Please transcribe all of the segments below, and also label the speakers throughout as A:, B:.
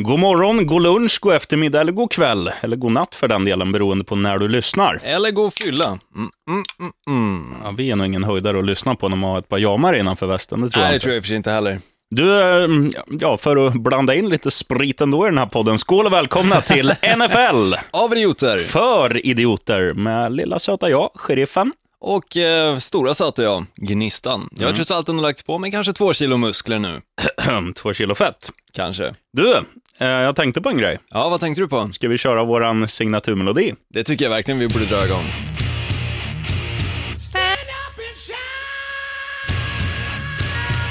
A: God morgon, god lunch, god eftermiddag eller god kväll. Eller god natt för den delen, beroende på när du lyssnar.
B: Eller och fylla. Mm, mm, mm, mm.
A: Ja, vi är nog ingen höjdare att lyssna på när man har ett par jamar innanför västen, det tror
B: Nej,
A: jag
B: det
A: inte.
B: tror jag i och för sig inte heller.
A: Du, eh, ja, för att blanda in lite sprit ändå i den här podden, skål och välkomna till NFL!
B: Av idioter.
A: För idioter med lilla söta jag, sheriffen.
B: Och eh, stora söta jag, Gnistan. Jag har trots allt ändå lagt på mig kanske två kilo muskler nu.
A: Två kilo fett.
B: Kanske.
A: Du, jag tänkte på en grej.
B: Ja, vad tänkte du på?
A: Ska vi köra våran signaturmelodi?
B: Det tycker jag verkligen vi borde dra igång.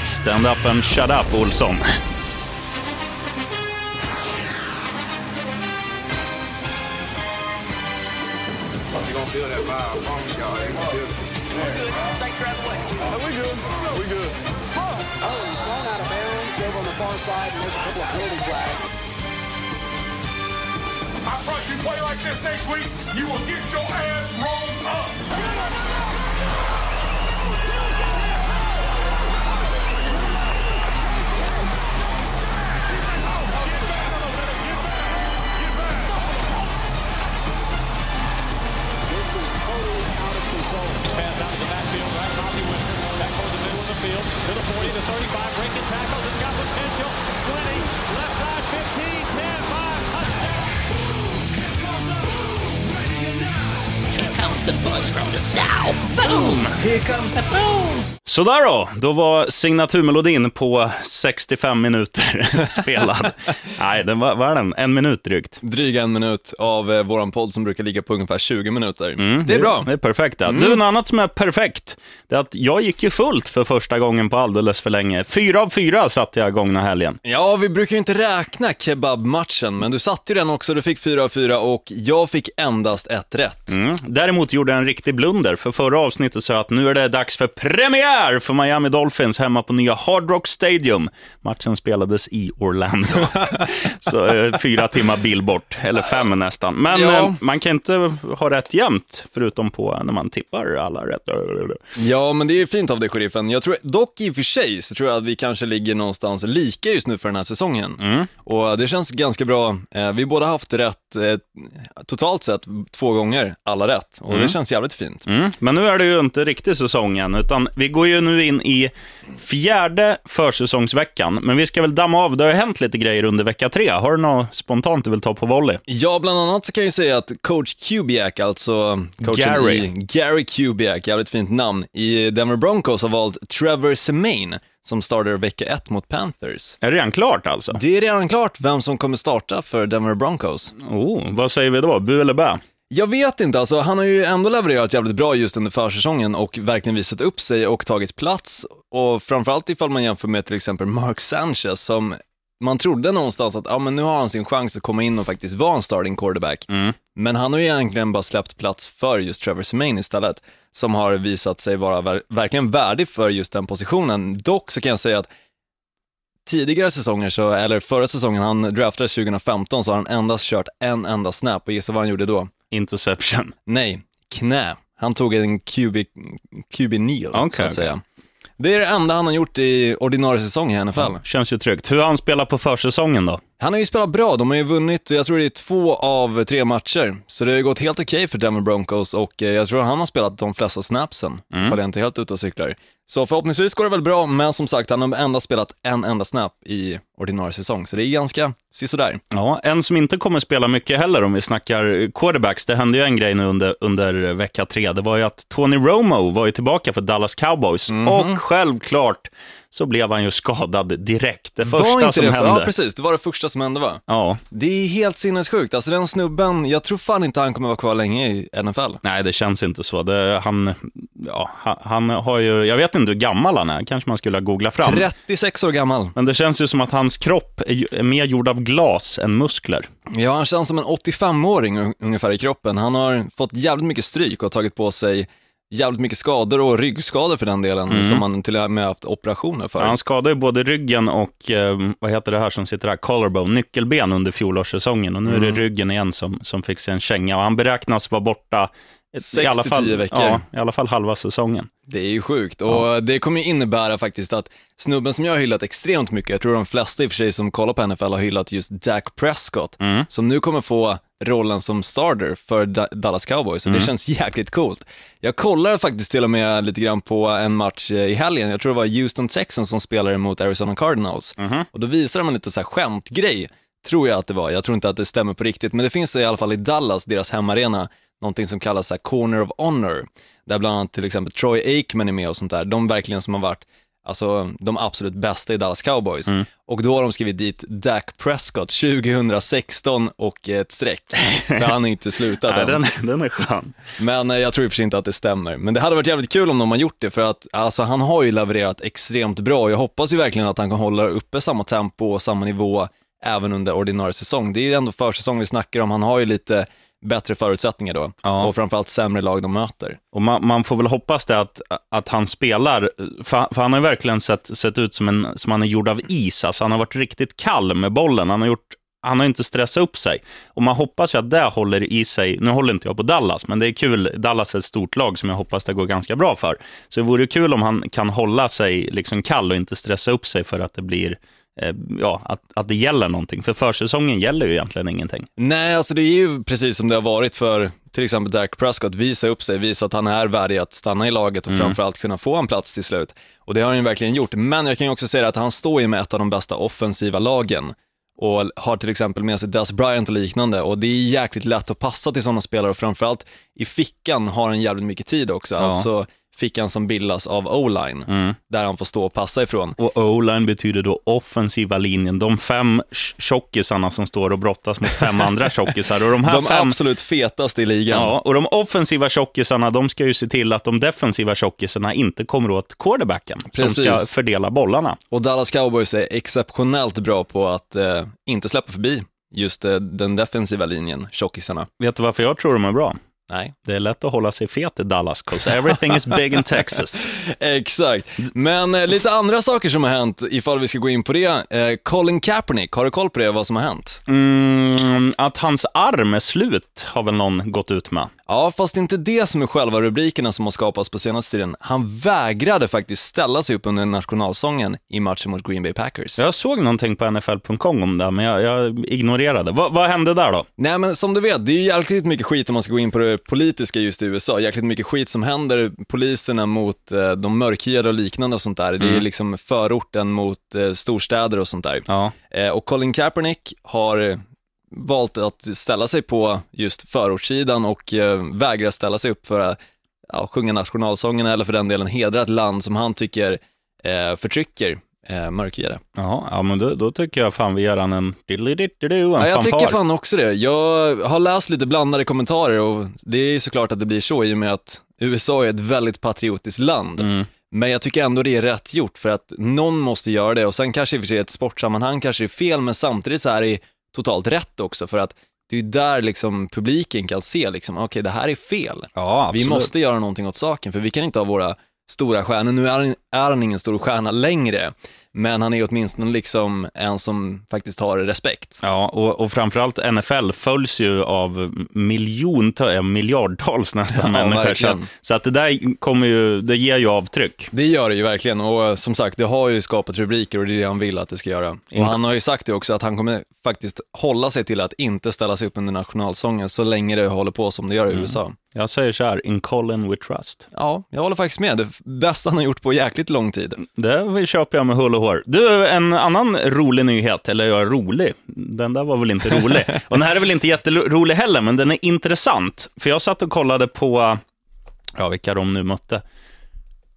A: Stand up and shut up, Olsson.
C: I front you play like this next week, you will get your ass rolled up.
A: Sådär då, då var signaturmelodin på 65 minuter spelad. Nej, den var, vad är den? En minut drygt.
B: Dryga en minut av eh, våran podd som brukar ligga på ungefär 20 minuter. det är bra. Mm.
A: Det är perfekt. Ja. Du, en annat som är perfekt, det är att jag gick ju fullt för första gången på alldeles för länge. Fyra av fyra satt jag gångna helgen.
B: Ja, vi brukar ju inte räkna kebabmatchen, men du satte ju den också, du fick 4 av 4 och jag fick endast ett rätt.
A: Mm. Däremot gjorde jag en riktig blunder, för förra avsnittet sa jag att nu är det dags för premiär för Miami Dolphins hemma på nya Hard Rock Stadium. Matchen spelades i Orlando. Så eh, fyra timmar bil bort, eller fem nästan. Men
B: Ja.
A: eh, man kan inte ha rätt jämt, förutom på när man tippar alla rätt.
B: Ja, men det är fint av dig, sheriffen. Jag tror, dock i och för sig så tror jag att vi kanske ligger någonstans lika just nu för den här säsongen.
A: Mm.
B: Och det känns ganska bra. Eh, Vi båda har haft rätt eh, totalt sett två gånger, alla rätt. Och det känns jävligt fint.
A: Mm. Men nu är det ju inte riktig säsong än, utan vi går ju nu in i fjärde försäsongsveckan. Men vi ska väl damma av, det har ju hänt lite grejer under vecka tre. Har du något spontant du vill ta på volley?
B: Ja, bland annat så kan jag ju säga att coach Kubiak, alltså coachen
A: Gary.
B: i Gary Kubiak, jävligt fint namn, i Denver Broncos har valt Trevor Semaine som startar vecka ett mot Panthers.
A: Är det redan klart alltså?
B: Det är redan klart vem som kommer starta för Denver Broncos.
A: Oh, vad säger vi då? Bu eller bä?
B: Jag vet inte, alltså han har ju ändå levererat jävligt bra just under försäsongen och verkligen visat upp sig och tagit plats. Och framförallt ifall man jämför med till exempel Mark Sanchez som man trodde någonstans att ja, men nu har han sin chans att komma in och faktiskt vara en starting quarterback. Men han har ju egentligen bara släppt plats för just Trevor Semaine istället, som har visat sig vara ver- verkligen värdig för just den positionen. Dock så kan jag säga att tidigare säsonger, så, eller förra säsongen, han draftades 2015, så har han endast kört en enda snap och gissa vad han gjorde då?
A: Interception.
B: Nej, knä. Han tog en QB, QB kneel, så
A: Okej,
B: att säga. Det är det enda han har gjort i ordinarie säsong i NFL.
A: Känns ju tryggt. Hur har han spelat på försäsongen då?
B: Han har ju spelat bra, de har ju vunnit, jag tror det är två av tre matcher. Så det har ju gått helt okej för Denver Broncos och eh, jag tror han har spelat de flesta snapsen, mm. ifall jag inte är helt ute och cyklar. Så förhoppningsvis går det väl bra, men som sagt, han har endast spelat en enda snap i ordinarie säsong, så det är ganska sisådär.
A: Ja, en som inte kommer spela mycket heller om vi snackar quarterbacks. Det hände ju en grej nu under, under vecka tre. Det var ju att Tony Romo var ju tillbaka för Dallas Cowboys.
B: Mhm.
A: Och självklart så blev han ju skadad direkt. Det första
B: var inte
A: som
B: det,
A: hände.
B: Ja, precis, det var det första som hände va?
A: Ja,
B: Det är helt sinnessjukt, alltså den snubben, jag tror fan inte han kommer vara kvar länge i NFL.
A: nej det känns inte så. Det, han, ja, han, har ju, jag vet inte hur gammal han är, kanske man skulle googla fram.
B: 36 år gammal.
A: Men det känns ju som att hans kropp är, mer gjord av glas än muskler.
B: Ja, han känns som en 85-åring un- ungefär i kroppen. Han har fått jävligt mycket stryk och tagit på sig jävligt mycket skador och ryggskador för den delen, som han till och med haft operationer för.
A: Han skadade ju både ryggen och, eh, vad heter det här som sitter här, collarbone, nyckelben under fjolårssäsongen. Och nu är det ryggen igen som, som fick sig en känga. Och han beräknas vara borta ett- i alla fall,
B: veckor.
A: Ja, i alla fall halva säsongen.
B: Det är ju sjukt och det kommer ju innebära faktiskt att snubben som jag har hyllat extremt mycket, jag tror de flesta i och för sig som kollar på NFL har hyllat just Dak Prescott, som nu kommer få rollen som starter för Da- Dallas Cowboys och det känns jäkligt coolt. Jag kollade faktiskt till och med lite grann på en match eh, i helgen, jag tror det var Houston Texans som spelade mot Arizona Cardinals. Och då visade de en lite så här skämtgrej, tror jag att det var, jag tror inte att det stämmer på riktigt, men det finns i alla fall i Dallas, deras hemmaarena, någonting som kallas så Corner of Honor, där bland annat till exempel Troy Aikman är med och sånt där, de verkligen som har varit Alltså de absolut bästa i Dallas Cowboys.
A: Mm.
B: Och då har de skrivit dit Dak Prescott 2016 och ett streck. För han inte slutat
A: Nej,
B: än.
A: den, den är skön.
B: Men eh, jag tror i och för sig inte att det stämmer. Men det hade varit jävligt kul om de har gjort det, för att alltså, han har ju levererat extremt bra och jag hoppas ju verkligen att han kan hålla uppe samma tempo och samma nivå även under ordinarie säsong. Det är ju ändå försäsong vi snackar om, han har ju lite bättre förutsättningar då
A: Ja.
B: och framförallt sämre lag de möter.
A: Och man, man får väl hoppas det att, att han spelar, för, för han har verkligen sett, sett ut som, en, som han är gjord av is. Alltså han har varit riktigt kall med bollen. Han har, gjort, han har inte stressat upp sig. Och man hoppas ju att det håller i sig. Nu håller inte jag på Dallas, men det är kul. Dallas är ett stort lag som jag hoppas det går ganska bra för. Så det vore kul om han kan hålla sig liksom kall och inte stressa upp sig för att det blir Ja, att, att det gäller någonting. För försäsongen gäller ju egentligen ingenting.
B: Nej, alltså det är ju precis som det har varit för till exempel Dak Prescott, visa upp sig, visa att han är värdig att stanna i laget och framförallt kunna få en plats till slut. Och det har han ju verkligen gjort, men jag kan ju också säga att han står ju med ett av de bästa offensiva lagen och har till exempel med sig Des Bryant och liknande och det är jäkligt lätt att passa till sådana spelare och framförallt i fickan har han jävligt mycket tid också, alltså fickan som bildas av O-line, där han får stå och passa ifrån.
A: Och O-line betyder då offensiva linjen. De fem tj- tjockisarna som står och brottas mot fem andra tjockisar. Och de här
B: De
A: fem,
B: absolut fetaste i ligan.
A: ja, och de offensiva tjockisarna, de ska ju se till att de defensiva tjockisarna inte kommer åt quarterbacken, som ska
B: Precis.
A: fördela bollarna.
B: Och Dallas Cowboys är exceptionellt bra på att eh, inte släppa förbi just eh, den defensiva linjen, tjockisarna.
A: Vet du varför jag tror de är bra?
B: Nej.
A: Det är lätt att hålla sig fet i Dallas, 'cause everything is big in Texas.
B: Exakt. Men eh, lite andra saker som har hänt, ifall vi ska gå in på det. Eh, Colin Kaepernick, har du koll på det, vad som har hänt?
A: Mm, att hans arm är slut har väl någon gått ut med.
B: Ja, fast det är inte det som är själva rubrikerna som har skapats på senaste tiden. Han vägrade faktiskt ställa sig upp under nationalsången i matchen mot Green Bay Packers.
A: Jag såg någonting på NFL.com om det, men jag, jag ignorerade. Va, vad hände där då?
B: Nej men som du vet, det är ju jäkligt mycket skit om man ska gå in på det politiska just i USA. Jäkligt mycket skit som händer poliserna mot eh, de mörkhyade och liknande och sånt där. Det är liksom förorten mot eh, storstäder och sånt där.
A: Ja.
B: Eh, och Colin Kaepernick har valt att ställa sig på just förortssidan och eh, vägrar ställa sig upp för att ja, sjunga nationalsången eller för den delen hedra ett land som han tycker eh, förtrycker eh, mörkhyade.
A: Jaha, ja, men då, då tycker jag fan vi gör han en diddly-diddly-doo, en
B: Ja, jag
A: fanfar.
B: tycker fan också det. Jag har läst lite blandade kommentarer och det är ju såklart att det blir så i och med att USA är ett väldigt patriotiskt land.
A: Mm.
B: Men jag tycker ändå det är rätt gjort för att någon måste göra det och sen kanske i och för sig i ett sportsammanhang kanske det är fel men samtidigt så är det totalt rätt också för att det är ju där liksom publiken kan se liksom, okej det här är fel.
A: Ja,
B: Vi måste göra någonting åt saken för vi kan inte ha våra stora stjärnor. Nu är han, är han ingen stor stjärna längre, men han är åtminstone liksom en som faktiskt har respekt.
A: Ja, och, och framförallt NFL följs ju av miljontals, ja, miljardtals nästan
B: Ja,
A: människor. Så, att- så att det där kommer ju, det ger ju avtryck.
B: Det gör det ju verkligen och eh, som sagt, det har ju skapat rubriker och det är det han vill att det ska göra. Och han har ju sagt det också att han kommer faktiskt hålla sig till att inte ställa sig upp under nationalsången så länge det håller på som det gör i USA.
A: Jag säger så här, in Colin we trust.
B: Ja, jag håller faktiskt med. Det bästa han har gjort på jäkligt lång tid.
A: Det köper jag med hull och hår. Du, en annan rolig nyhet, eller ja, rolig, den där var väl inte rolig. Och den här är väl inte jätterolig heller, men den är intressant. För jag satt och kollade på, ja, vilka de nu mötte.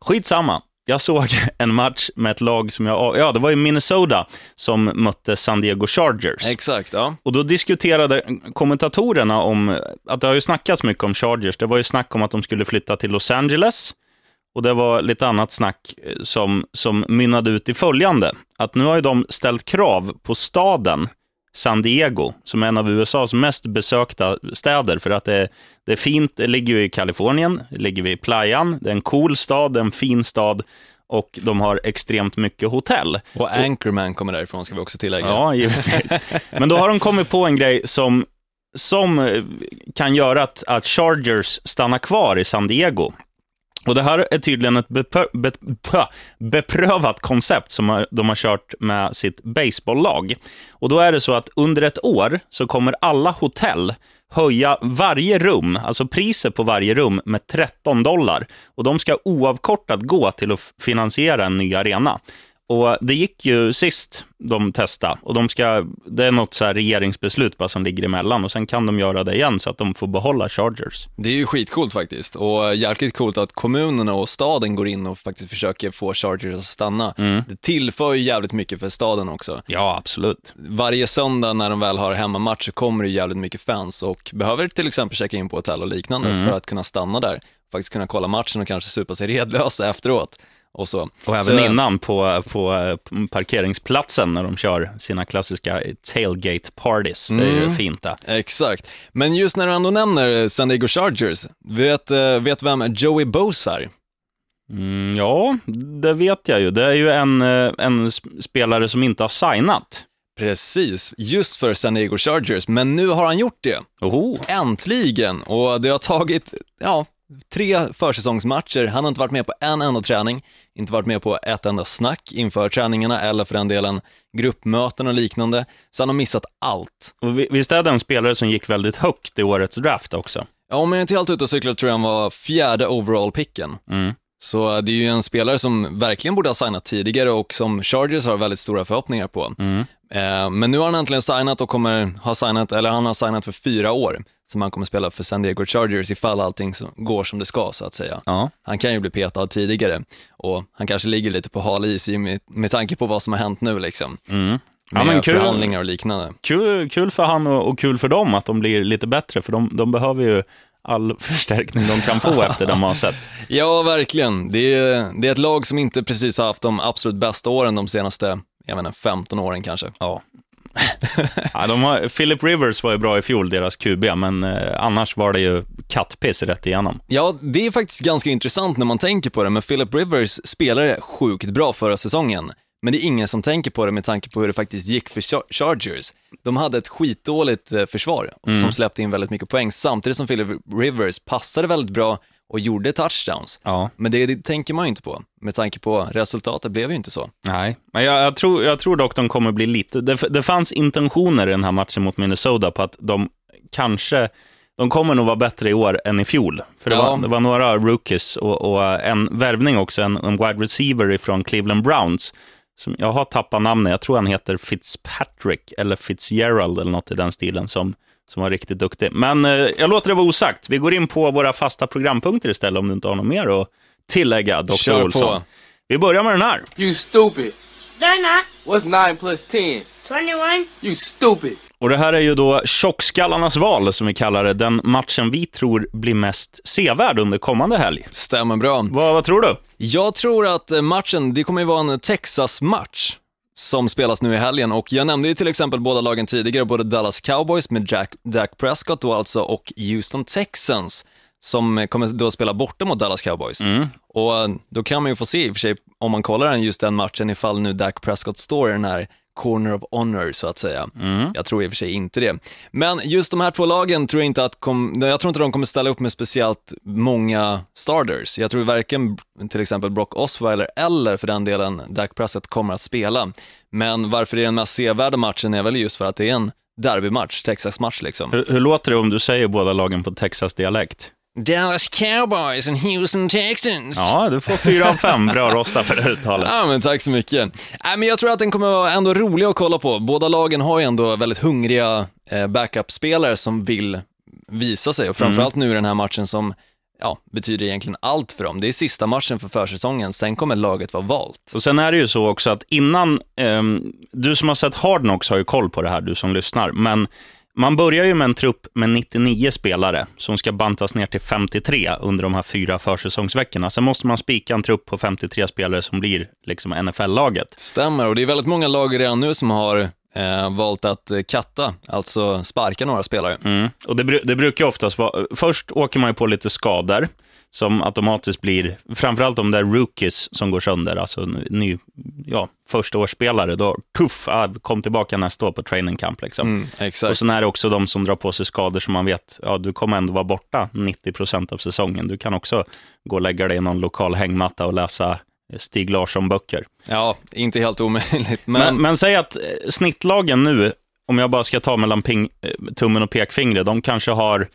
A: Skitsamma. Jag såg en match med ett lag som jag, ja, det var ju Minnesota som mötte San Diego Chargers.
B: Exakt, ja.
A: Och då diskuterade kommentatorerna om, att det har ju snackats mycket om Chargers. Det var ju snack om att de skulle flytta till Los Angeles. Och det var lite annat snack eh, som, som mynnade ut i följande. Att nu har ju de ställt krav på staden San Diego, som är en av USAs mest besökta städer, för att det, det är fint, det ligger ju i Kalifornien, det ligger vid playan, det är en cool stad, en fin stad och de har extremt mycket hotell.
B: Och Anchorman kommer därifrån ska vi också tillägga.
A: Ja, givetvis. Men då har de kommit på en grej som, som eh, kan göra att, att Chargers stannar kvar i San Diego. Och Det här är tydligen ett bepö, be, beprövat koncept som de har kört med sitt baseballlag. Och Då är det så att under ett år så kommer alla hotell höja varje rum, alltså priset på varje rum, med 13 dollar. Och De ska oavkortat gå till att finansiera en ny arena. Och Det gick ju sist de testade. Och de ska, det är något så regeringsbeslut bara som ligger emellan. Och Sen kan de göra det igen så att de får behålla Chargers.
B: Det är ju skitcoolt faktiskt och jäkligt coolt att kommunerna och staden går in och faktiskt försöker få Chargers att stanna. Det tillför ju jävligt mycket för staden också.
A: Ja, absolut.
B: Varje söndag när de väl har hemmamatch så kommer det jävligt mycket fans och behöver till exempel checka in på hotell och liknande för att kunna stanna där. Faktiskt kunna kolla matchen och kanske supa sig redlösa efteråt. Och, så.
A: Och även
B: så,
A: innan på, på eh, parkeringsplatsen när de kör sina klassiska tailgate parties. Det är ju fint det.
B: Exakt. Men just när du ändå nämner San Diego Chargers, vet, eh, vet vem Joey Bosa är?
A: Mm, ja, det vet jag ju. Det är ju en, eh, en sp- spelare som inte har signat.
B: Precis, just för San Diego Chargers, men nu har han gjort det.
A: Oho.
B: Äntligen! Och det har tagit, ja, tre försäsongsmatcher. Han har inte varit med på en enda träning, inte varit med på ett enda snack inför träningarna eller för den delen gruppmöten och liknande. Så han har missat allt.
A: Och vi- visst är det en spelare som gick väldigt högt i årets draft också?
B: Ja, om jag inte helt ute och cyklar tror jag han var fjärde overall-picken.
A: Mm.
B: Så det är ju en spelare som verkligen borde ha signat tidigare och som Chargers har väldigt stora förhoppningar på. Eh, Men nu har han äntligen signat och kommer ha signat, eller han har signat för fyra år, som han kommer spela för San Diego Chargers ifall allting som- går som det ska så att säga.
A: Ja.
B: Han kan ju bli petad tidigare och han kanske ligger lite på hal is med, med tanke på vad som har hänt nu liksom. Med
A: Ja, men kul.
B: förhandlingar och liknande.
A: Kul, kul för han och, och kul för dem att de blir lite bättre, för de, de behöver ju all förstärkning de kan få efter de har sett.
B: Ja, verkligen. Det är, det är ett lag som inte precis har haft de absolut bästa åren de senaste, jag menar 15 åren kanske.
A: Ja. ja, de har, Philip Rivers var ju bra i fjol, deras QB, men eh, annars var det ju kattpiss rätt igenom.
B: Ja, det är faktiskt ganska intressant när man tänker på det, men Philip Rivers spelade sjukt bra förra säsongen. Men det är ingen som tänker på det med tanke på hur det faktiskt gick för Char- Chargers. De hade ett skitdåligt eh, försvar som släppte in väldigt mycket poäng, samtidigt som Philip Rivers passade väldigt bra och gjorde touchdowns.
A: Ja.
B: Men det, det tänker man ju inte på, med tanke på resultatet blev ju inte så.
A: Nej, men jag, jag, tror, jag tror dock de kommer bli lite... Det, det fanns intentioner i den här matchen mot Minnesota på att de kanske... De kommer nog vara bättre i år än i fjol. För det,
B: Ja.
A: var, det var några rookies och, och en värvning också, en, en wide receiver från Cleveland Browns. Som, jag har tappat namnet, jag tror han heter Fitzpatrick eller Fitzgerald eller något i den stilen som, som var riktigt duktig. Men eh, jag låter det vara osagt. Vi går in på våra fasta programpunkter istället om du inte har något mer att tillägga, Dr.
B: Kör på.
A: Olsson. Vi börjar med den här.
D: You stupid.
E: They're not.
D: What's 9 plus 10?
E: 21.
D: You stupid.
A: Och det här är ju då tjockskallarnas val, som vi kallar det. Den matchen vi tror blir mest sevärd under kommande helg.
B: Stämmer bra.
A: Vad, vad tror du?
B: Jag tror att eh, matchen, det kommer ju vara en Texas-match som spelas nu i helgen och jag nämnde ju till exempel båda lagen tidigare, både Dallas Cowboys med Jack, Dak Prescott då alltså och Houston Texans som kommer då spela borta mot Dallas Cowboys. Och eh, då kan man ju få se i och för sig, om man kollar den, just den matchen, ifall nu Dak Prescott står i den här corner of honor så att säga. Jag tror i och för sig inte det. Men just de här två lagen tror jag inte att, kom, jag tror inte de kommer ställa upp med speciellt många starters. Jag tror varken till exempel Brock Osweiler eller för den delen Dak Prescott kommer att spela. Men varför det är den mest sevärda matchen är väl just för att det är en derbymatch, Texas-match liksom.
A: Hur, hur låter det om du säger båda lagen på Texas-dialekt?
B: Dallas Cowboys and Houston Texans.
A: Ja, du får fyra av fem. Bra rosta för det uttalet.
B: Ja, men tack så mycket. Nej, men jag tror att den kommer vara ändå rolig att kolla på. Båda lagen har ju ändå väldigt hungriga eh, backup-spelare som vill visa sig och framförallt nu i den här matchen som ja, betyder egentligen allt för dem. Det är sista matchen för försäsongen, sen kommer laget vara valt.
A: Och sen är det ju så också att innan, ehm, du som har sett Hard Knocks har ju koll på det här, du som lyssnar, men man börjar ju med en trupp med 99 spelare som ska bantas ner till 53 under de här fyra försäsongsveckorna. Sen måste man spika en trupp på 53 spelare som blir liksom NFL-laget.
B: Stämmer, och det är väldigt många lag redan nu som har eh, valt att eh, katta, alltså sparka några spelare.
A: Mm. Och det, det brukar oftast vara, först åker man ju på lite skador, som automatiskt blir, framförallt de där rookies som går sönder, alltså ny, ja, förstaårsspelare, då tuff, ah, kom tillbaka nästa år på training camp. Liksom.
B: Mm.
A: Och sen är det också de som drar på sig skador som man vet, ja, du kommer ändå vara borta 90 procent av säsongen. Du kan också gå och lägga dig i någon lokal hängmatta och läsa Stig Larsson-böcker.
B: Ja, inte helt omöjligt. Men,
A: Men, men säg att eh, snittlagen nu, om jag bara ska ta mellan ping, eh, tummen och pekfingret, de kanske har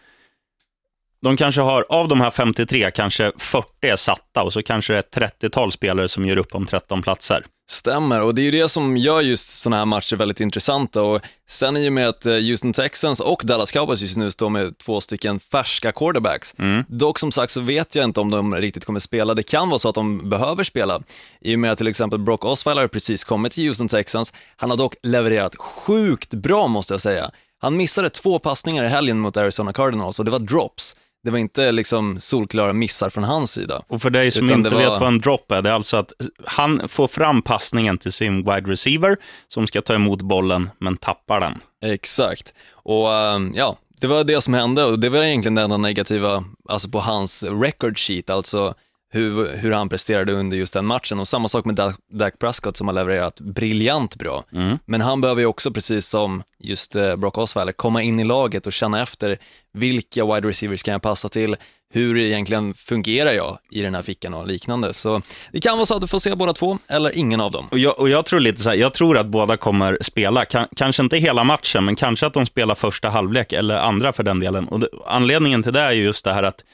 A: de kanske har, av de här 53, kanske 40 är satta och så kanske det är ett 30-tal spelare som gör upp om 13 platser.
B: Stämmer, och det är ju det som gör just sådana här matcher väldigt intressanta. Och sen i och med att eh, Houston Texans och Dallas Cowboys just nu står med två stycken färska quarterbacks. Dock som sagt så vet jag inte om de riktigt kommer spela. Det kan vara så att de behöver spela. I och med att till exempel Brock Osweiler har precis kommit till Houston Texans. Han har dock levererat sjukt bra måste jag säga. Han missade två passningar i helgen mot Arizona Cardinals och det var drops. Det var inte liksom solklara missar från hans sida.
A: Och för dig som inte
B: var-
A: vet vad en drop är, det är alltså att han får fram passningen till sin wide receiver som ska ta emot bollen, men tappar den.
B: Exakt. Och ehm, ja, det var det som hände och det var egentligen det enda negativa, alltså på hans record sheet, alltså hur, hur han presterade under just den matchen. Och samma sak med Dak, Dak Prescott som har levererat briljant bra. Men han behöver ju också, precis som just eh, Brock Osweiler, komma in i laget och känna efter vilka wide receivers kan jag passa till, hur egentligen fungerar jag i den här fickan och liknande. Så det kan vara så att du får se båda två, eller ingen av dem.
A: Och jag, och jag tror lite så här, jag tror att båda kommer spela, kan, kanske inte hela matchen, men kanske att de spelar första halvlek, eller andra för den delen. Och det, anledningen till det är ju just det här att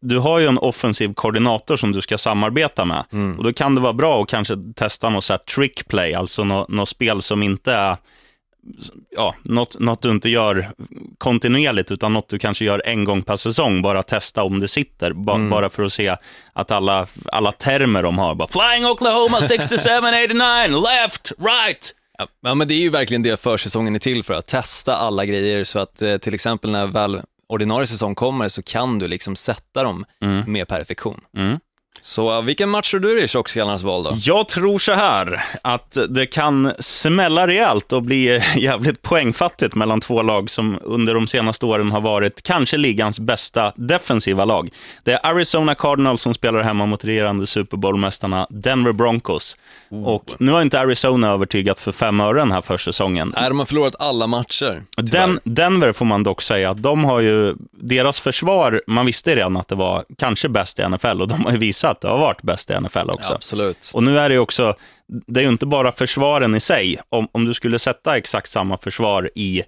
A: du har ju en offensiv koordinator som du ska samarbeta med. Och då kan det vara bra att kanske testa något så här trick play, alltså något, något spel som inte är ja, något, något du inte gör kontinuerligt, utan något du kanske gör en gång per säsong, bara testa om det sitter, ba, bara för att se att alla, alla termer de har, bara flying Oklahoma 67, 89, left, right.
B: Ja, men det är ju verkligen det försäsongen är till för, att testa alla grejer. Så att eh, till exempel när väl ordinarie säsong kommer så kan du liksom sätta dem med perfektion.
A: Mm.
B: Så eh, vilken match tror du är tjockskallarnas val då?
A: Jag tror så här, att det kan smälla rejält och bli jävligt poängfattigt mellan två lag som under de senaste åren har varit kanske ligans bästa defensiva lag. Det är Arizona Cardinals som spelar hemma mot regerande Super Bowl-mästarna Denver Broncos. Och nu har inte Arizona övertygat för fem ören här för säsongen.
B: Nej, de har förlorat alla matcher.
A: Den, Denver får man dock säga de har ju, deras försvar, man visste redan att det var kanske bäst i NFL och de har ju visat att det har varit bäst i NFL också.
B: Ja, absolut.
A: Och nu är det ju också, det är ju inte bara försvaren i sig. Om, om du skulle sätta exakt samma försvar i,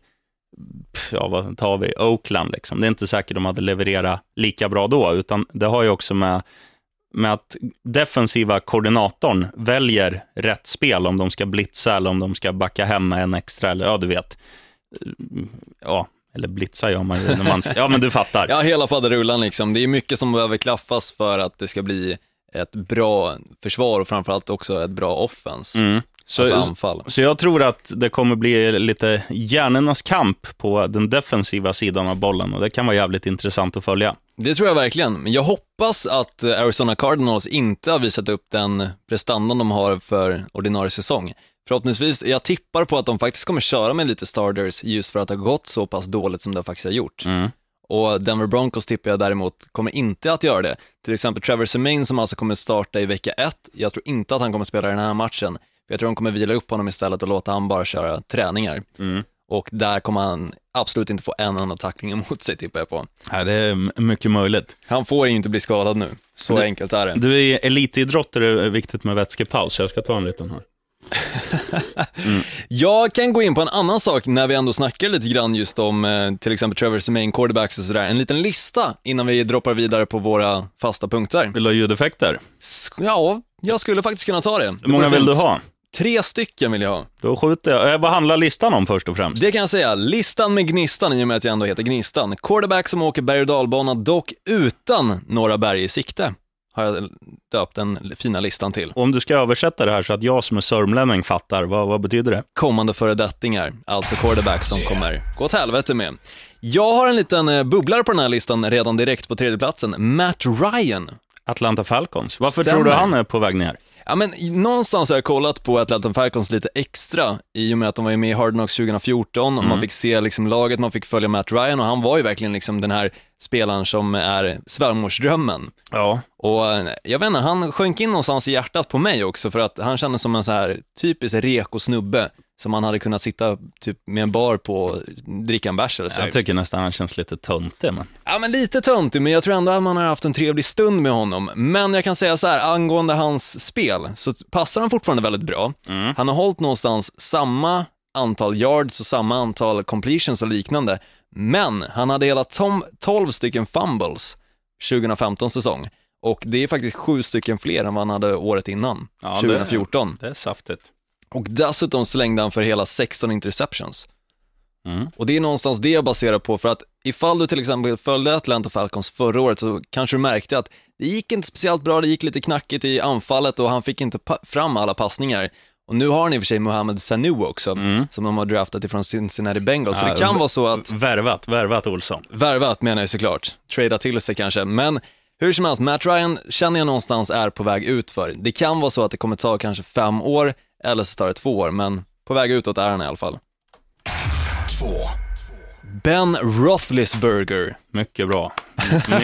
A: ja vad tar vi, Oakland liksom. Det är inte säkert de hade levererat lika bra då, utan det har ju också med, med att defensiva koordinatorn väljer rätt spel, om de ska blitza eller om de ska backa hem en extra, eller ja du vet. Ja, eller blitza gör man ju när man, ja men du fattar.
B: Ja, hela faderullan liksom. Det är mycket som behöver klaffas för att det ska bli ett bra försvar och framförallt också ett bra offense.
A: Mm. Så,
B: Alltså anfall.
A: så jag tror att det kommer bli lite hjärnornas kamp på den defensiva sidan av bollen och det kan vara jävligt intressant att följa.
B: Det tror jag verkligen, jag hoppas att Arizona Cardinals inte har visat upp den prestandan de har för ordinarie säsong. Förhoppningsvis, jag tippar på att de faktiskt kommer köra med lite starters just för att det har gått så pass dåligt som det faktiskt har gjort. Och Denver Broncos tippar jag däremot kommer inte att göra det. Till exempel Trevor Semaine som alltså kommer starta i vecka ett, jag tror inte att han kommer spela den här matchen. Jag tror de kommer vila upp honom istället och låta han bara köra träningar. Och där kommer han absolut inte få en enda tackling emot sig tippar jag på.
A: Ja, det är mycket möjligt.
B: Han får ju inte bli skadad nu. Så
A: Du-
B: enkelt är det.
A: Du är elitidrottare, det är viktigt med vätskepaus, jag ska ta en liten här.
B: Jag kan gå in på en annan sak när vi ändå snackar lite grann just om eh, till exempel Trevor Semaine, quarterbacks och sådär. En liten lista innan vi droppar vidare på våra fasta punkter.
A: Vill du ha ljudeffekter?
B: Sk- Ja, jag skulle faktiskt kunna ta det. det
A: Hur många vill du ha?
B: Tre stycken vill jag ha.
A: Då skjuter jag. Eh, Vad handlar listan om först och främst?
B: Det kan jag säga. Listan med Gnistan, i och med att jag ändå heter Gnistan. Quarterback som åker berg och dalbana, dock utan några berg i sikte. Har jag döpt den fina listan till.
A: Om du ska översätta det här så att jag som är sörmlänning fattar, vad, vad betyder det?
B: kommande föredettingar, alltså quarterback som kommer gå åt helvete med. Jag har en liten eh, bubblare på den här listan redan direkt på tredjeplatsen, Matt Ryan.
A: Atlanta Falcons. Varför
B: Stämmer.
A: tror du han är på väg ner?
B: Ja, men någonstans har jag kollat på Atlanta Falcons lite extra i och med att de var med i Hard Knocks 2014 och man fick se liksom laget, man fick följa Matt Ryan och han var ju verkligen liksom den här spelaren som är svärmorsdrömmen.
A: Ja,
B: Och eh, jag vet inte, han sjönk in någonstans i hjärtat på mig också för att han kändes som en så här typisk reko snubbe som man hade kunnat sitta typ med en bar på och dricka en bärs eller så.
A: jag tycker nästan han känns lite töntig. Men...
B: Ja, men lite töntig, men jag tror ändå att man har haft en trevlig stund med honom. Men jag kan säga så här, angående hans spel, så passar han fortfarande väldigt bra. Han har hållit någonstans samma antal yards och samma antal completions och liknande. Men han hade hela tom- 12 stycken fumbles 2015 säsong. Och det är faktiskt sju stycken fler än vad han hade året innan,
A: Ja,
B: 2014.
A: Det är saftigt.
B: Och dessutom slängde han för hela 16 interceptions.
A: Mm.
B: Och det är någonstans det jag baserar på, för att ifall du till exempel följde Atlanta Falcons förra året så kanske du märkte att det gick inte speciellt bra, det gick lite knackigt i anfallet och han fick inte fram alla passningar. Och nu har han i och för sig Mohamed Sanu också, som de har draftat ifrån Cincinnati Bengals, så
A: Ja,
B: det kan vara så att
A: Värvat, värvat Olsson.
B: Värvat menar jag såklart, trada till sig kanske, men hur som helst, Matt Ryan känner jag någonstans är på väg ut för. Det kan vara så att det kommer ta kanske fem år, eller så tar det två år, men på väg utåt är han i alla fall. Ben Roethlisberger.
A: Mycket bra.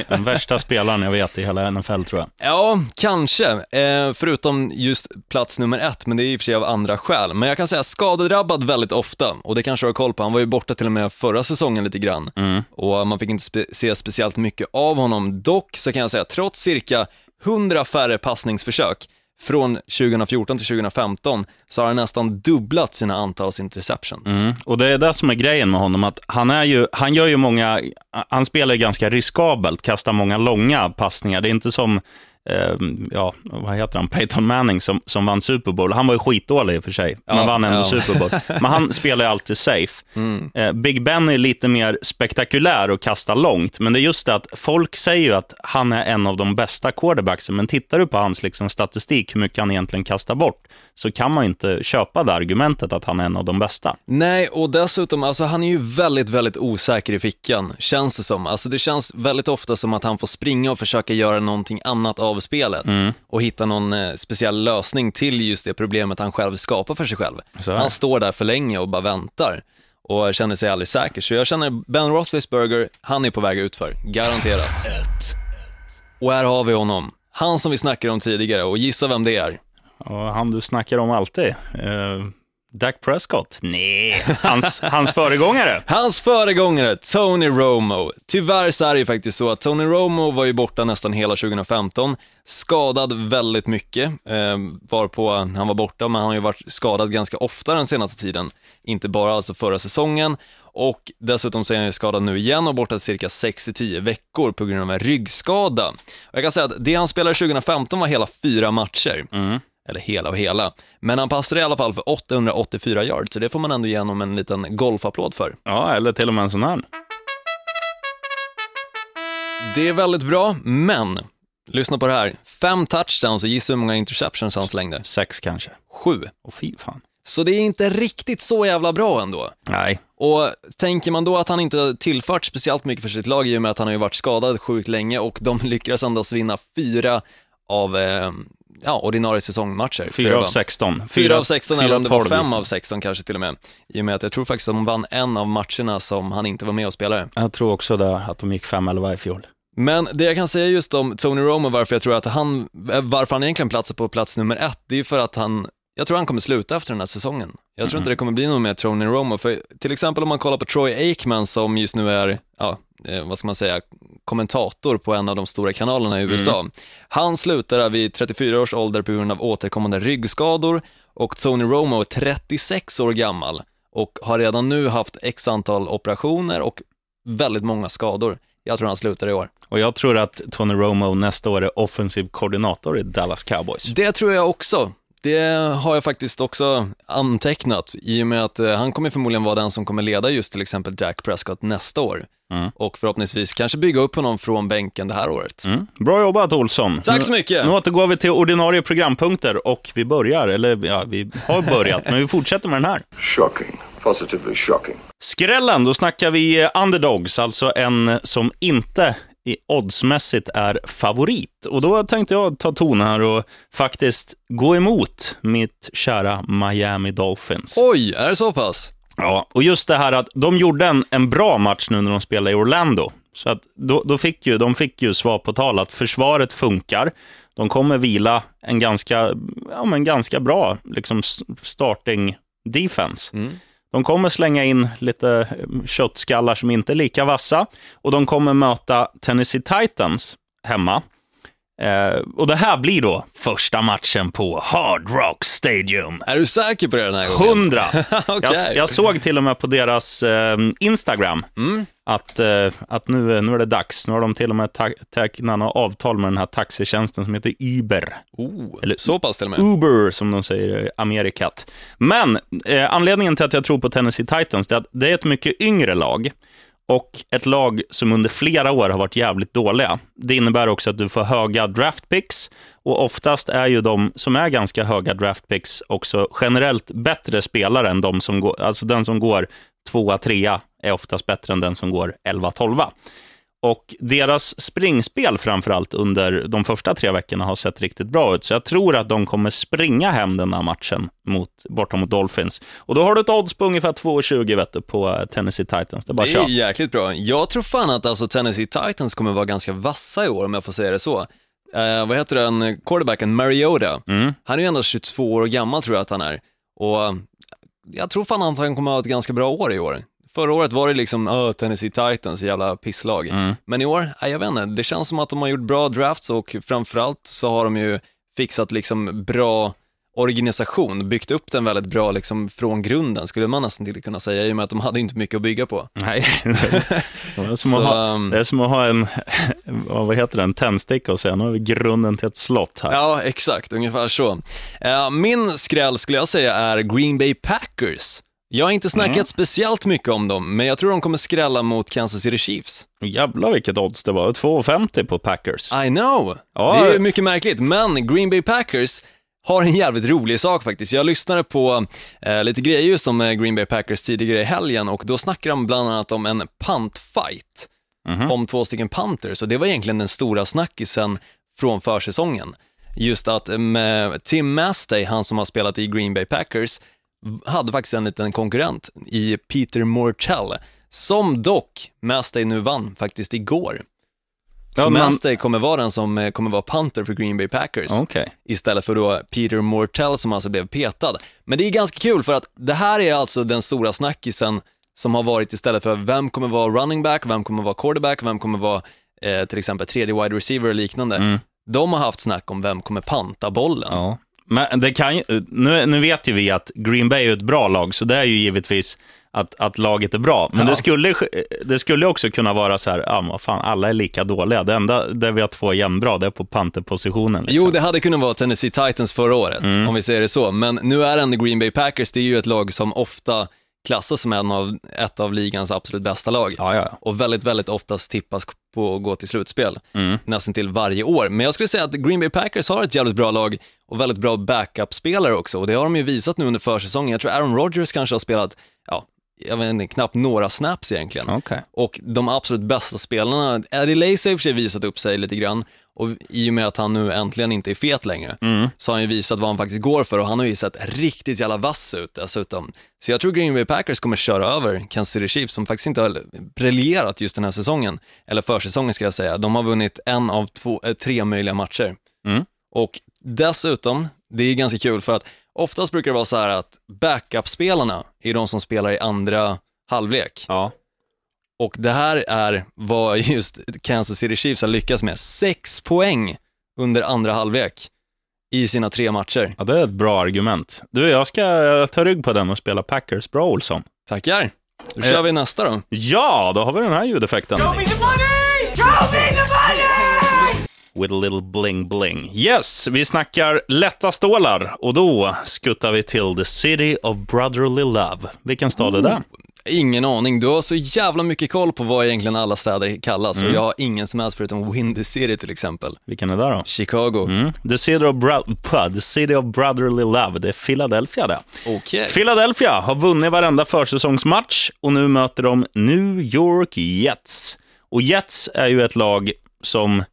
A: Den värsta spelaren jag vet i hela NFL tror jag.
B: Ja, kanske. Eh, förutom just plats nummer ett, men det är i och för sig av andra skäl. Men jag kan säga skadedrabbad väldigt ofta, och det kanske du har koll på. Han var ju borta till och med förra säsongen lite grann. Och man fick inte spe- se speciellt mycket av honom. Dock så kan jag säga, trots cirka 100 färre passningsförsök från 2014 till 2015, så har han nästan dubblat sina antals interceptions.
A: Mm. Och det är det som är grejen med honom, att han, är ju, han gör ju många, han spelar ju ganska riskabelt, kastar många långa passningar. Det är inte som, ja, vad heter han, Peyton Manning som, som vann Super Bowl. Han var ju skitdålig i och för sig, men
B: Ja,
A: vann ändå
B: ja.
A: Super Bowl. Men han spelar ju alltid safe. Eh, Big Ben är lite mer spektakulär och kastar långt, men det är just det att folk säger ju att han är en av de bästa quarterbacksen, men tittar du på hans liksom, statistik, hur mycket han egentligen kastar bort, så kan man inte köpa det argumentet att han är en av de bästa.
B: Nej, och dessutom, alltså han är ju väldigt, väldigt osäker i fickan, känns det som. Alltså det känns väldigt ofta som att han får springa och försöka göra någonting annat av spelet och hitta någon eh, speciell lösning till just det problemet han själv skapar för sig själv. Han står där för länge och bara väntar och känner sig aldrig säker. Så jag känner Ben Roethlisberger, han är på väg ut för, garanterat. Och här har vi honom, han som vi snackade om tidigare och gissa vem det är.
A: Och han du snackar om alltid. Uh, Dak Prescott? Nej, hans, hans föregångare.
B: Hans föregångare, Tony Romo. Tyvärr så är det ju faktiskt så att Tony Romo var ju borta nästan hela 2015, skadad väldigt mycket, eh, varpå han var borta, men han har ju varit skadad ganska ofta den senaste tiden, inte bara alltså förra säsongen, och dessutom så är han ju skadad nu igen och borta cirka 6-10 veckor på grund av en ryggskada. Och jag kan säga att det han spelade 2015 var hela fyra matcher. Eller hela och hela. Men han passade i alla fall för 884 yards, så det får man ändå ge honom en liten golfapplåd för.
A: Ja, eller till och med en sån här.
B: Det är väldigt bra, men lyssna på det här. Fem touchdowns och gissa hur många interceptions han slängde?
A: Sex kanske.
B: Sju.
A: Och fy fan.
B: Så det är inte riktigt så jävla bra ändå.
A: Nej.
B: Och tänker man då att han inte tillfört speciellt mycket för sitt lag i och med att han har ju varit skadad sjukt länge och de lyckades endast vinna fyra av eh, ja, ordinarie säsongmatcher.
A: Fyra av
B: var.
A: 16.
B: Fyra av 16 eller om det var fem av 16 kanske till och med. I och med att jag tror faktiskt att de vann en av matcherna som han inte var med och spelade.
A: Jag tror också det, att de gick 5-11 i fjol.
B: Men det jag kan säga just om Tony Romo, varför jag tror att han, varför han egentligen platsar på plats nummer ett, det är för att han, jag tror han kommer sluta efter den här säsongen. Jag tror inte det kommer bli någon mer Tony Romo, för till exempel om man kollar på Troy Aikman som just nu är, ja, eh, vad ska man säga, kommentator på en av de stora kanalerna i USA. Han slutar vid 34 års ålder på grund av återkommande ryggskador och Tony Romo är 36 år gammal och har redan nu haft x antal operationer och väldigt många skador. Jag tror han slutar i år.
A: Och jag tror att Tony Romo nästa år är offensiv koordinator i Dallas Cowboys.
B: Det tror jag också. Det har jag faktiskt också antecknat i och med att eh, han kommer förmodligen vara den som kommer leda just till exempel Jack Prescott nästa år.
A: Mm.
B: Och förhoppningsvis kanske bygga upp honom från bänken det här året.
A: Mm. Bra jobbat Olsson.
B: Tack så
A: Nu-
B: mycket.
A: Nu återgår vi till ordinarie programpunkter och vi börjar, eller ja, vi har börjat, men vi fortsätter med den här.
F: Shocking. Positively shocking.
A: Skrällen, då snackar vi eh, underdogs, alltså en som inte i oddsmässigt är favorit. Och då tänkte jag ta ton här och faktiskt gå emot mitt kära Miami Dolphins.
B: Oj, är det så pass?
A: Ja, och just det här att de gjorde en, en bra match nu när de spelade i Orlando. Så att då, då fick ju, de fick ju svar på tal att försvaret funkar. De kommer vila en ganska, ja, men ganska bra liksom, starting defense. De kommer slänga in lite eh, köttskallar som inte är lika vassa och de kommer möta Tennessee Titans hemma. Eh, och det här blir då första matchen på Hard Rock Stadium.
B: Är du säker på det den här gången?
A: Hundra!
B: Okej.
A: jag, jag såg till och med på deras eh, Instagram att, eh, att nu, nu är det dags. Nu har de till och med tecknat avtal med den här taxitjänsten som heter Uber.
B: Oh,
A: Eller-
B: så pass till och med.
A: Uber, som de säger i Amerikat. Men eh, anledningen till att jag tror på Tennessee Titans är att det är ett mycket yngre lag och ett lag som under flera år har varit jävligt dåliga. Det innebär också att du får höga draftpicks. och oftast är ju de som är ganska höga draftpicks också generellt bättre spelare än de som går, alltså den som går tvåa, trea är oftast bättre än den som går elva, tolva. Och deras springspel framförallt under de första tre veckorna har sett riktigt bra ut. Så jag tror att de kommer springa hem den här matchen mot, borta mot Dolphins. Och då har du ett odds på ungefär 2,20 vet du, på eh, Tennessee Titans. Det är bara
B: Det
A: att
B: är jäkligt bra. Jag tror fan att alltså Tennessee Titans kommer vara ganska vassa i år, om jag får säga det så. Eh, vad heter den, quarterbacken, Mariota.
A: Mm.
B: Han är ju ändå 22 år gammal tror jag att han är. Och eh, jag tror fan att han kommer ha ett ganska bra år i år. Förra året var det liksom, öh, Tennessee Titans, jävla pisslag. Men i år, jag vet inte, det känns som att de har gjort bra drafts och framförallt så har de ju fixat liksom bra organisation, byggt upp den väldigt bra liksom från grunden, skulle man nästan till kunna säga, i och med att de hade inte mycket att bygga på.
A: Nej, det är som,
B: Så,
A: att, ha,
B: um,
A: det är som att ha en, vad heter det, en tändsticka och säga nu har vi grunden till ett slott här.
B: Ja, exakt, ungefär så. Eh, Min skräll skulle jag säga är Green Bay Packers. Jag har inte snackat speciellt mycket om dem, men jag tror de kommer skrälla mot Kansas City Chiefs.
A: Jävlar vilket odds det var, 2,50 på Packers.
B: I know!
A: Ja.
B: Det är mycket märkligt, men Green Bay Packers har en jävligt rolig sak faktiskt. Jag lyssnade på eh, lite grejer just om eh, Green Bay Packers tidigare i helgen och då snackade de bland annat om en pantfight om två stycken Panthers och det var egentligen den stora snackisen från försäsongen. Just att eh, med Tim Mastey, han som har spelat i Green Bay Packers, hade faktiskt en liten konkurrent i Peter Mortell, som dock Mastey nu vann faktiskt igår. Så
A: Ja,
B: Mastey kommer vara den som eh, kommer vara punter för Green Bay Packers
A: Okej.
B: istället för då Peter Mortell som alltså blev petad. Men det är ganska kul för att det här är alltså den stora snackisen som har varit istället för vem kommer vara running back, vem kommer vara quarterback, vem kommer vara eh, till exempel tredje wide receiver och liknande. De har haft snack om vem kommer panta bollen.
A: Ja. Men det kan ju, nu, nu vet ju vi att Green Bay är ett bra lag, så det är ju givetvis att, att laget är bra. Men
B: Ja.
A: det, skulle, det skulle också kunna vara så här, ja, vad fan, alla är lika dåliga. Det enda där vi har två jämnbra, det är på panterpositionen. Liksom.
B: Jo, det hade kunnat vara Tennessee Titans förra året, om vi säger det så. Men nu är ändå Green Bay Packers, det är ju ett lag som ofta klassas som en av, ett av ligans absolut bästa lag.
A: Ja, ja.
B: Och väldigt, väldigt oftast tippas på att gå till slutspel, nästan till varje år. Men jag skulle säga att Green Bay Packers har ett jävligt bra lag och väldigt bra backup-spelare också. Och det har de ju visat nu under försäsongen. Jag tror Aaron Rodgers kanske har spelat, ja, jag vet inte, knappt några snaps egentligen.
A: Okej.
B: Och de absolut bästa spelarna, Eddie Lacy har i och för sig visat upp sig lite grann och i och med att han nu äntligen inte är fet längre så har han ju visat vad han faktiskt går för och han har ju sett riktigt jävla vass ut dessutom. Så jag tror Green Bay Packers kommer köra över Kansas City Chiefs som faktiskt inte har briljerat just den här säsongen, eller försäsongen ska jag säga. De har vunnit en av två, eh, tre möjliga matcher.
A: Mm.
B: Och dessutom, det är ganska kul för att oftast brukar det vara så här att backup-spelarna är de som spelar i andra halvlek.
A: Ja.
B: Och det här är vad just Kansas City Chiefs har lyckats med. Sex poäng under andra halvlek i sina tre matcher.
A: ja, det är ett bra argument. Du, jag ska ta rygg på den och spela Packers. Bra, Olsson.
B: Tackar. Då kör
A: Eh.
B: vi nästa då.
A: Ja, då har vi den här ljudeffekten.
C: Show me the money! Show me the money!
A: With a little bling bling. Yes, vi snackar lätta stålar och då skuttar vi till the city of brotherly love. Vilken stad är det?
B: Ingen aning, du har så jävla mycket koll på vad egentligen alla städer kallas
A: Mm.
B: och jag har ingen som helst förutom Windy City till exempel.
A: Vilken är det då?
B: Chicago.
A: Mm. The, city of bro- the city of brotherly love. Det är Philadelphia det.
B: Okej.
A: Philadelphia har vunnit varenda försäsongsmatch och nu möter de New York Jets. Och Jets är ju ett lag som,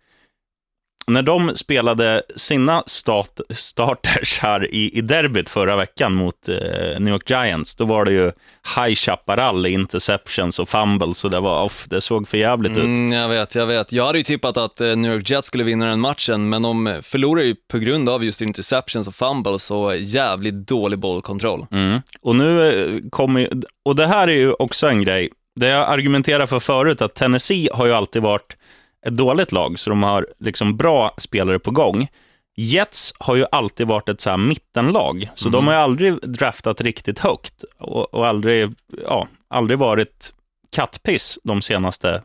A: när de spelade sina start, starters här i, i derbyt förra veckan mot eh, New York Giants, då var det ju High Chaparral, interceptions och fumbles, och det, var, off, det såg för jävligt ut.
B: Mm, jag vet, jag vet. Jag hade ju tippat att eh, New York Jets skulle vinna den matchen, men de förlorar ju på grund av just interceptions och fumbles och jävligt dålig bollkontroll.
A: Mm. Och nu eh, kommer och det här är ju också en grej, det jag argumenterar för förut, att Tennessee har ju alltid varit ett dåligt lag, så de har liksom bra spelare på gång. Jets har ju alltid varit ett så här mittenlag, så de har ju aldrig draftat riktigt högt och, och aldrig, ja, aldrig varit kattpiss de senaste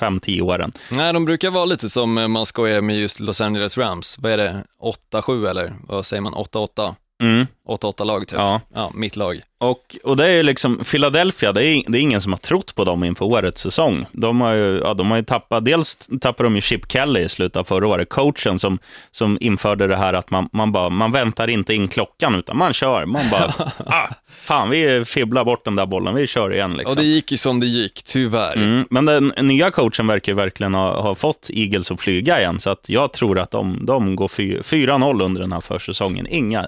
A: 5-10 åren.
B: Nej, de brukar vara lite som eh, man skojar med just Los Angeles Rams. Vad är det? 8-7 eller vad säger man? 8-8?
A: Mm.
B: 8-8-lag typ.
A: Ja.
B: ja, mitt lag.
A: Och, och det är liksom, Philadelphia, det är, det är ingen som har trott på dem inför årets säsong. De har ju, ja, de har ju tappat, dels tappade de ju Chip Kelly i slutet av förra året, coachen som, som införde det här att man, man, bara, man väntar inte in klockan, utan man kör. Man bara, ah, fan vi fibblar bort den där bollen, vi kör igen. Liksom.
B: Och det gick ju som det gick, tyvärr.
A: Mm, men den nya coachen verkar ju verkligen ha, ha fått Eagles att flyga igen, så att jag tror att de, de går fy- 4-0 under den här försäsongen. Inga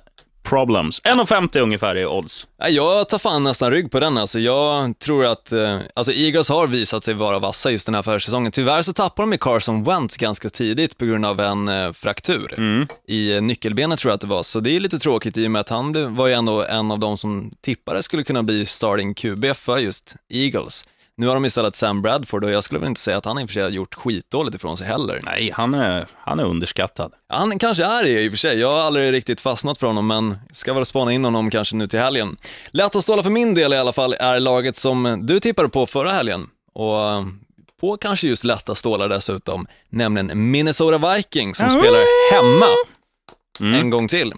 A: problems. 1,50 ungefär i odds.
B: Jag tar fan nästan rygg på den. Alltså, jag tror att eh, alltså, Eagles har visat sig vara vassa just den här försäsongen. Tyvärr så tappar de med Carson Wentz ganska tidigt på grund av en eh, fraktur i eh, nyckelbenet tror jag att det var. Så det är lite tråkigt i och med att han var ju ändå en av de som tippade skulle kunna bli starting QB för just Eagles. Nu har de istället Sam Bradford och jag skulle väl inte säga att han i och för sig har gjort skitdåligt ifrån sig heller.
A: Nej, han är, han är underskattad.
B: Han kanske är det i och för sig. Jag har aldrig riktigt fastnat för honom, men ska väl spana in honom kanske nu till helgen. Lätta stålar för min del i alla fall är laget som du tippade på förra helgen. Och eh, på kanske just lätta stålar dessutom, nämligen Minnesota Vikings som spelar hemma en gång till.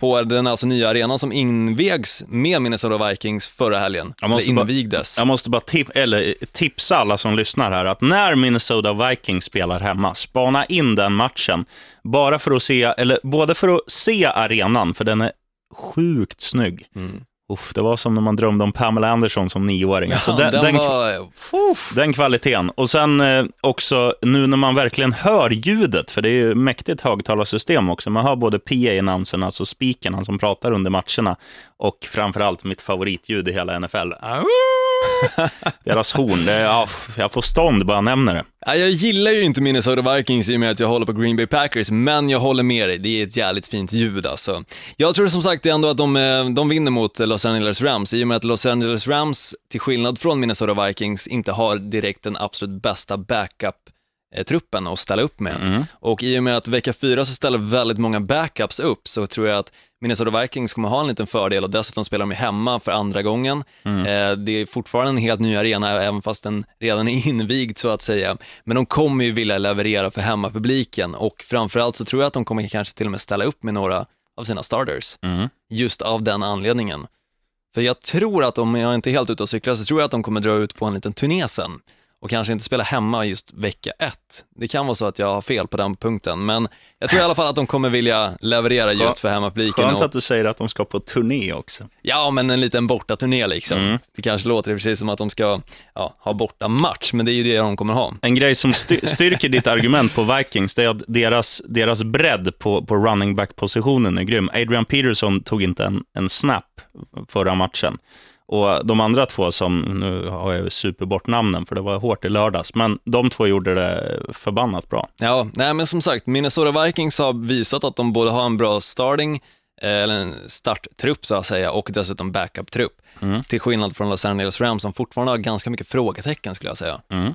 B: På den alltså nya arenan som invegs med Minnesota Vikings förra helgen.
A: Jag måste
B: Eller
A: bara-
B: invigdes.
A: Jag måste bara tip, eller, tipsa alla som lyssnar här att när Minnesota Vikings spelar hemma, spana in den matchen. Bara för att se, eller både för att se arenan, för den är sjukt snygg.
B: Mm.
A: Uff, det var som när man drömde om Pamela Anderson som nioåring. Alltså, den,
B: den
A: den,
B: var...
A: den kvaliteten. Och sen eh, också nu när man verkligen hör ljudet, för det är ju mäktigt högtalarsystem också. Man hör både PA-annonserna, alltså speakerna som pratar under matcherna, och framförallt mitt favoritljud i hela NFL. Au! Deras horn, det ja, jag får stånd bara jag nämner det.
B: Jag gillar ju inte Minnesota Vikings i och med att jag håller på Green Bay Packers, men jag håller med dig. Det är ett jävligt fint ljud alltså. Jag tror som sagt ändå att de, eh, de vinner mot Los Angeles Rams i och med att Los Angeles Rams, till skillnad från Minnesota Vikings, inte har direkt den absolut bästa backup truppen att ställa upp med. Och i och med att vecka fyra så ställer väldigt många backups upp så tror jag att Minnesota Vikings kommer ha en liten fördel och dessutom spelar de hemma för andra gången. Eh, det är fortfarande en helt ny arena, även fast den redan är invigd så att säga. Men de kommer ju vilja leverera för hemmapubliken och framförallt så tror jag att de kommer kanske till och med ställa upp med några av sina starters. Just av den anledningen. För jag tror att om jag inte är helt ute och cyklar så tror jag att de kommer dra ut på en liten turné sen och kanske inte spela hemma just vecka ett. Det kan vara så att jag har fel på den punkten, men jag tror i alla fall att de kommer vilja leverera just för hemmapubliken.
A: Skönt
B: och-
A: att du säger att de ska på turné också.
B: Ja, men en liten bortaturné liksom.
A: Mm.
B: Det kanske låter precis som att de ska ja, ha borta match, men det är ju det de kommer ha.
A: En grej som styr, styrker ditt argument på Vikings, det är att deras, deras bredd på, på running back-positionen är grym. Adrian Peterson tog inte en, en snap förra matchen. Och de andra två som, nu har jag superbort namnen för det var hårt i lördags, men de två gjorde det förbannat bra.
B: Ja, nej men som sagt, Minnesota Vikings har visat att de både har en bra starting, eh, eller en starttrupp så att säga, och dessutom backup-trupp.
A: Mm.
B: Till skillnad från Los Angeles Rams som fortfarande har ganska mycket frågetecken skulle jag säga.
A: Mm.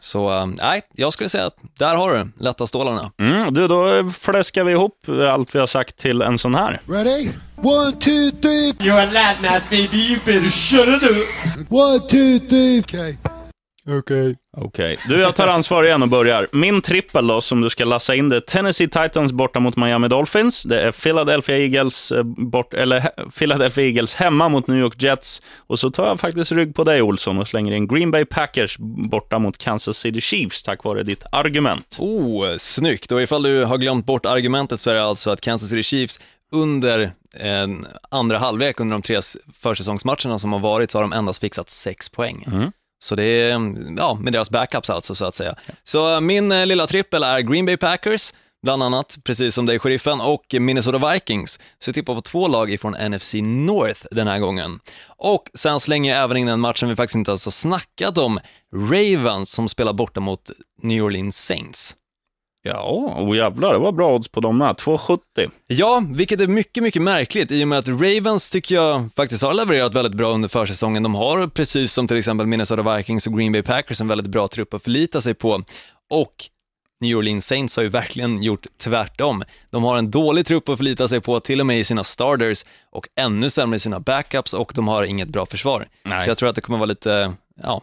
B: Så eh, nej, jag skulle säga att där har du lätta stålarna.
A: Mm, du, då fläskar vi ihop allt vi har sagt till en sån här.
F: Ready? One, two, three.
G: You're a lad baby. You better shut it up.
F: One, two, three. Okay. Okay.
A: Okej, du jag tar ansvar igen och börjar. Min trippel då, som du ska lassa in, det är Tennessee Titans borta mot Miami Dolphins. Det är Philadelphia Eagles, eh, bort, eller Philadelphia Eagles hemma mot New York Jets. Och så tar jag faktiskt rygg på dig Olsson och slänger in Green Bay Packers borta mot Kansas City Chiefs tack vare ditt argument.
B: Oh, snyggt. Och ifall du har glömt bort argumentet så är det alltså att Kansas City Chiefs under en andra halvlek under de tre försäsongsmatcherna som har varit så har de endast fixat sex poäng. Så det är, mm, ja, med deras backups alltså så att säga. Så eh, min eh, lilla trippel är Green Bay Packers, bland annat, precis som dig sheriffen, och Minnesota Vikings. Så jag tippar på två lag ifrån NFC North den här gången. Och sen slänger jag även in en match som vi faktiskt inte ens har snackat om, Ravens som spelar borta mot New Orleans Saints.
A: Ja, och jävlar, det var bra odds på dem med. 2,70.
B: Ja, vilket är mycket, mycket märkligt i och med att Ravens tycker jag faktiskt har levererat väldigt bra under försäsongen. De har, precis som till exempel Minnesota Vikings och Green Bay Packers, en väldigt bra trupp att förlita sig på. Och New Orleans Saints har ju verkligen gjort tvärtom. De har en dålig trupp att förlita sig på, till och med i sina starters, och ännu sämre i sina backups och de har inget bra försvar.
A: Nej.
B: Så jag tror att det kommer vara lite, ja,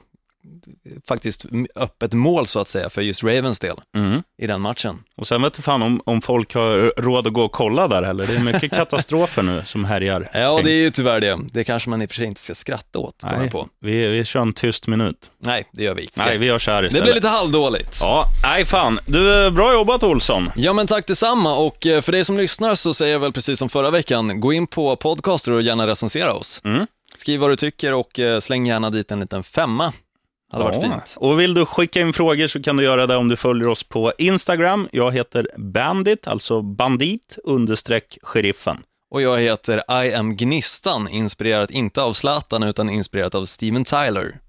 B: faktiskt öppet mål så att säga för just Ravens del
A: Mm.
B: i den matchen.
A: Och sen vet jag fan om, om folk har råd att gå och kolla där heller. Det är mycket katastrofer nu som härjar.
B: Ja,
A: kring.
B: det är ju tyvärr det. Det kanske man i och för sig inte ska skratta åt,
A: Nej,
B: på.
A: vi, vi kör en tyst minut.
B: Nej, det gör vi inte.
A: Nej, vi gör så här
B: Det
A: istället.
B: blir lite halvdåligt.
A: Ja, nej fan. Du, bra jobbat Olsson.
B: Ja men tack detsamma och eh, för dig som lyssnar så säger jag väl precis som förra veckan, gå in på podcaster och gärna recensera oss.
A: Mm.
B: Skriv vad du tycker och eh, släng gärna dit en liten femma. Hade varit
A: Ja.
B: fint.
A: Och vill du skicka in frågor så kan du göra det om du följer oss på Instagram. Jag heter Bandit, alltså bandit understreck sheriffen.
B: Och jag heter I am Gnistan, inspirerat inte av Zlatan utan inspirerat av Steven Tyler.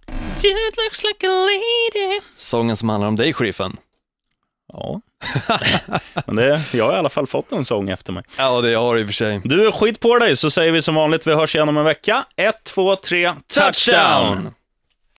H: Dude looks like a lady.
B: Sången som handlar om dig, sheriffen.
A: Ja, men det, jag har i alla fall fått en sång efter mig.
B: Ja, det har du i och för sig.
A: Du, skit på dig så säger vi som vanligt, vi hörs igen om en vecka. Ett, två, tre, touchdown!